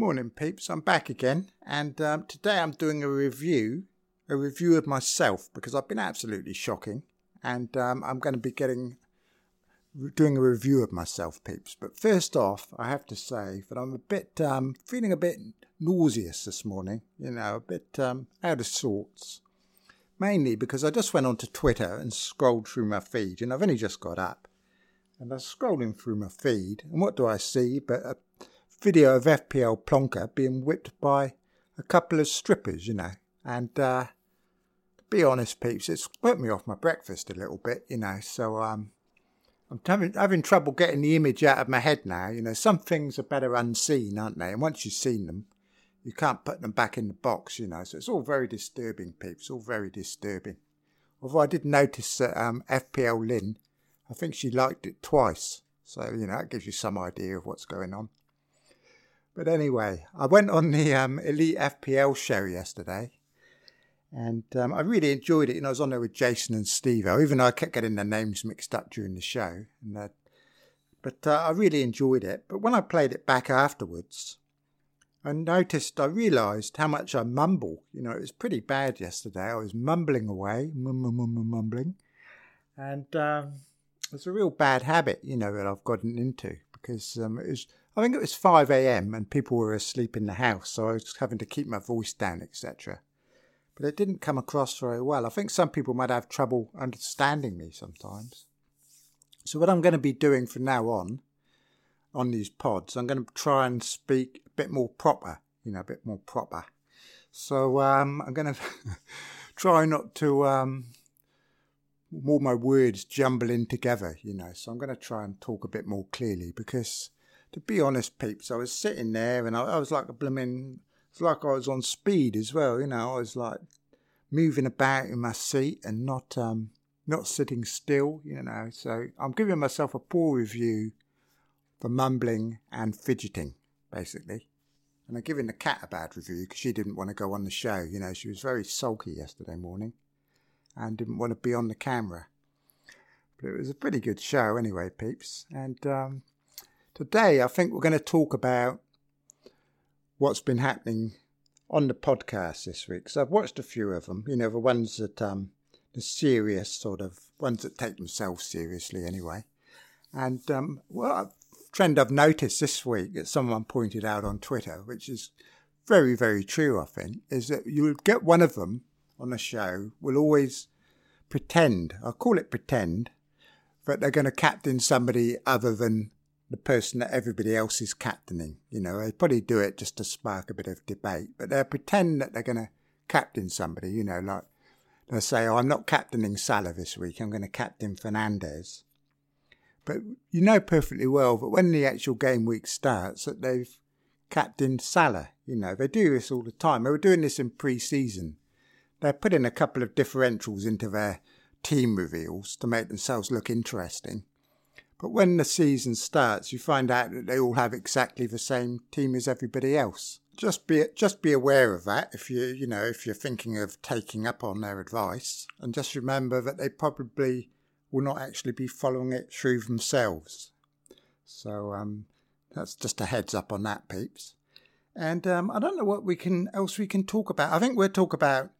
Morning, peeps. I'm back again, and um, today I'm doing a review, a review of myself because I've been absolutely shocking, and um, I'm going to be getting doing a review of myself, peeps. But first off, I have to say that I'm a bit um, feeling a bit nauseous this morning. You know, a bit um, out of sorts. Mainly because I just went onto Twitter and scrolled through my feed, and I've only just got up, and I was scrolling through my feed, and what do I see but a video of FPL Plonker being whipped by a couple of strippers, you know. And uh, to be honest, peeps, it's put me off my breakfast a little bit, you know. So um, I'm having, having trouble getting the image out of my head now. You know, some things are better unseen, aren't they? And once you've seen them, you can't put them back in the box, you know. So it's all very disturbing, peeps. All very disturbing. Although I did notice that um, FPL Lynn, I think she liked it twice. So, you know, that gives you some idea of what's going on. But anyway, I went on the um, Elite FPL show yesterday, and um, I really enjoyed it. You know, I was on there with Jason and Steve, even though I kept getting their names mixed up during the show. And, uh, but uh, I really enjoyed it. But when I played it back afterwards, I noticed, I realised how much I mumble. You know, it was pretty bad yesterday. I was mumbling away, mumbling, mumbling. and um, it's a real bad habit, you know, that I've gotten into because um, it was I think it was 5 a.m. and people were asleep in the house, so I was having to keep my voice down, etc. But it didn't come across very well. I think some people might have trouble understanding me sometimes. So, what I'm going to be doing from now on, on these pods, I'm going to try and speak a bit more proper, you know, a bit more proper. So, um, I'm going to try not to um, all my words jumble in together, you know. So, I'm going to try and talk a bit more clearly because to be honest, peeps, I was sitting there and I, I was like a blooming, it's like I was on speed as well, you know, I was like moving about in my seat and not, um, not sitting still, you know. So I'm giving myself a poor review for mumbling and fidgeting, basically. And I'm giving the cat a bad review because she didn't want to go on the show. You know, she was very sulky yesterday morning and didn't want to be on the camera. But it was a pretty good show anyway, peeps. And um, Today, I think we're going to talk about what's been happening on the podcast this week. So I've watched a few of them, you know, the ones that, um, the serious sort of ones that take themselves seriously anyway. And, um, well, a trend I've noticed this week that someone pointed out on Twitter, which is very, very true, I think, is that you'll get one of them on a show will always pretend, I'll call it pretend, that they're going to captain somebody other than the person that everybody else is captaining. You know, they probably do it just to spark a bit of debate, but they'll pretend that they're going to captain somebody. You know, like they'll say, "Oh, I'm not captaining Salah this week. I'm going to captain Fernandes. But you know perfectly well that when the actual game week starts, that they've captained Salah. You know, they do this all the time. They were doing this in pre-season. They're putting a couple of differentials into their team reveals to make themselves look interesting. But when the season starts, you find out that they all have exactly the same team as everybody else. Just be just be aware of that if you you know if you're thinking of taking up on their advice, and just remember that they probably will not actually be following it through themselves. So um, that's just a heads up on that, peeps. And um, I don't know what we can else we can talk about. I think we'll talk about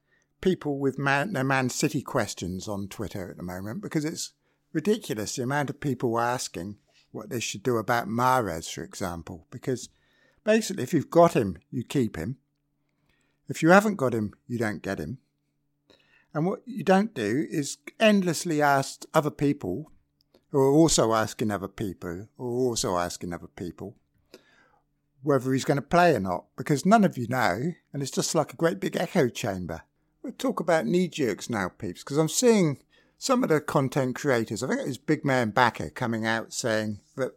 people with man, their Man City questions on Twitter at the moment because it's ridiculous the amount of people asking what they should do about Mahrez, for example, because basically, if you've got him, you keep him. If you haven't got him, you don't get him. And what you don't do is endlessly ask other people, who are also asking other people, who are also asking other people, whether he's going to play or not, because none of you know, and it's just like a great big echo chamber. We'll talk about knee jerks now, peeps, because I'm seeing some of the content creators, I think it was Big Man Bakar coming out saying that,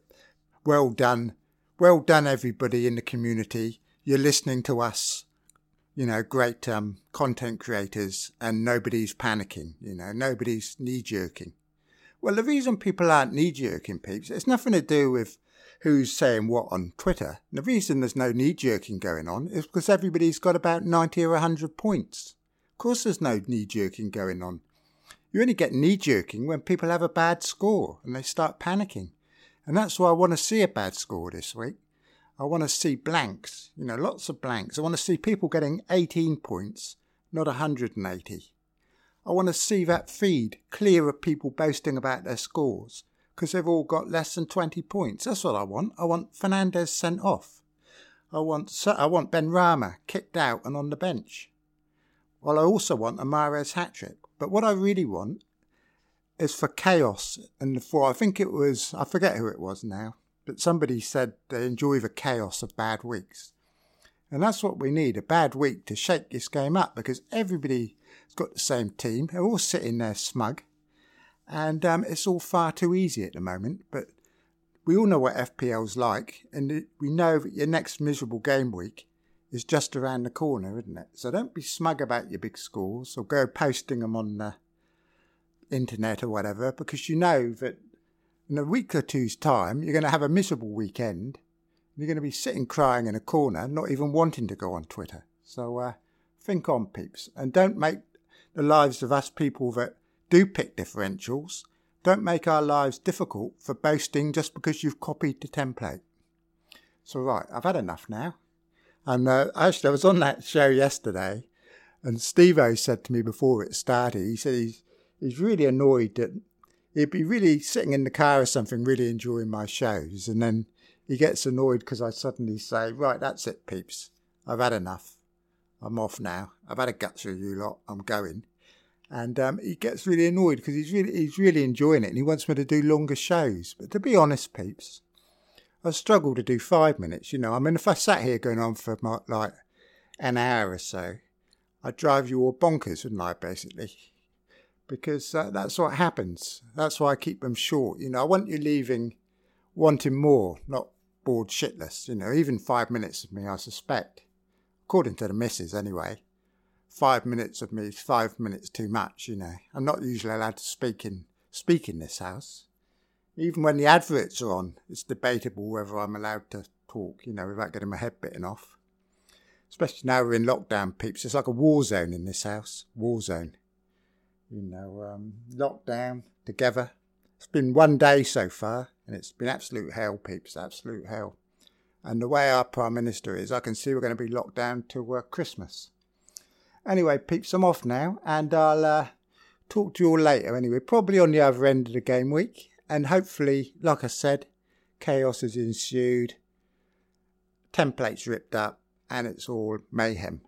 well done, well done, everybody in the community. You're listening to us, you know, great um, content creators, and nobody's panicking, you know, nobody's knee jerking. Well, the reason people aren't knee jerking, peeps, it's nothing to do with who's saying what on Twitter. The reason there's no knee jerking going on is because everybody's got about 90 or 100 points. Course, there's no knee jerking going on you only get knee jerking when people have a bad score and they start panicking. And that's why I want to see a bad score this week. I want to see blanks, you know, lots of blanks. I want to see people getting 18 points, not 180. I want to see that feed clear of people boasting about their scores because they've all got less than 20 points. That's what I want. I want Fernandes sent off. I want I want Benrahma kicked out and on the bench. Well, I also want a Mahrez hat trick. But what I really want is for chaos and for I think it was I forget who it was now, but somebody said they enjoy the chaos of bad weeks. And that's what we need, a bad week to shake this game up because everybody's got the same team. They're all sitting there smug. And um, it's all far too easy at the moment. But we all know what FPL's like. And we know that your next miserable game week is just around the corner, isn't it? So don't be smug about your big scores or go posting them on the internet or whatever because you know that in a week or two's time you're going to have a miserable weekend. You're going to be sitting crying in a corner, not even wanting to go on Twitter. So uh, think on, peeps, and don't make the lives of us people that do pick differentials. Don't make our lives difficult for boasting just because you've copied the template. So right, I've had enough now. And uh, actually, I was on that show yesterday, and Steve O said to me before it started, he said he's, he's really annoyed that he'd be really sitting in the car or something, really enjoying my shows. And then he gets annoyed because I suddenly say, Right, that's it, peeps. I've had enough. I'm off now. I've had a guts with you lot. I'm going. And um, he gets really annoyed because he's really, he's really enjoying it and he wants me to do longer shows. But to be honest, peeps, I struggle to do five minutes. You know, I mean, if I sat here going on for my, like an hour or so, I'd drive you all bonkers, wouldn't I, basically? Because uh, that's what happens. That's why I keep them short. You know, I want you leaving wanting more, not bored shitless. You know, even five minutes of me, I suspect, according to the missus anyway. Five minutes of me is five minutes too much, you know. I'm not usually allowed to speak in speak in this house. Even when the adverts are on, it's debatable whether I'm allowed to talk, you know, without getting my head bitten off. Especially now we're in lockdown, peeps. It's like a war zone in this house. War zone. You know, um, lockdown together. It's been one day so far, and it's been absolute hell, peeps. Absolute hell. And the way our Prime Minister is, I can see we're going to be locked down till uh, Christmas. Anyway, peeps, I'm off now, and I'll uh, talk to you all later anyway, probably on the other end of the game week and hopefully, like I said, chaos has ensued, templates ripped up, and it's all mayhem.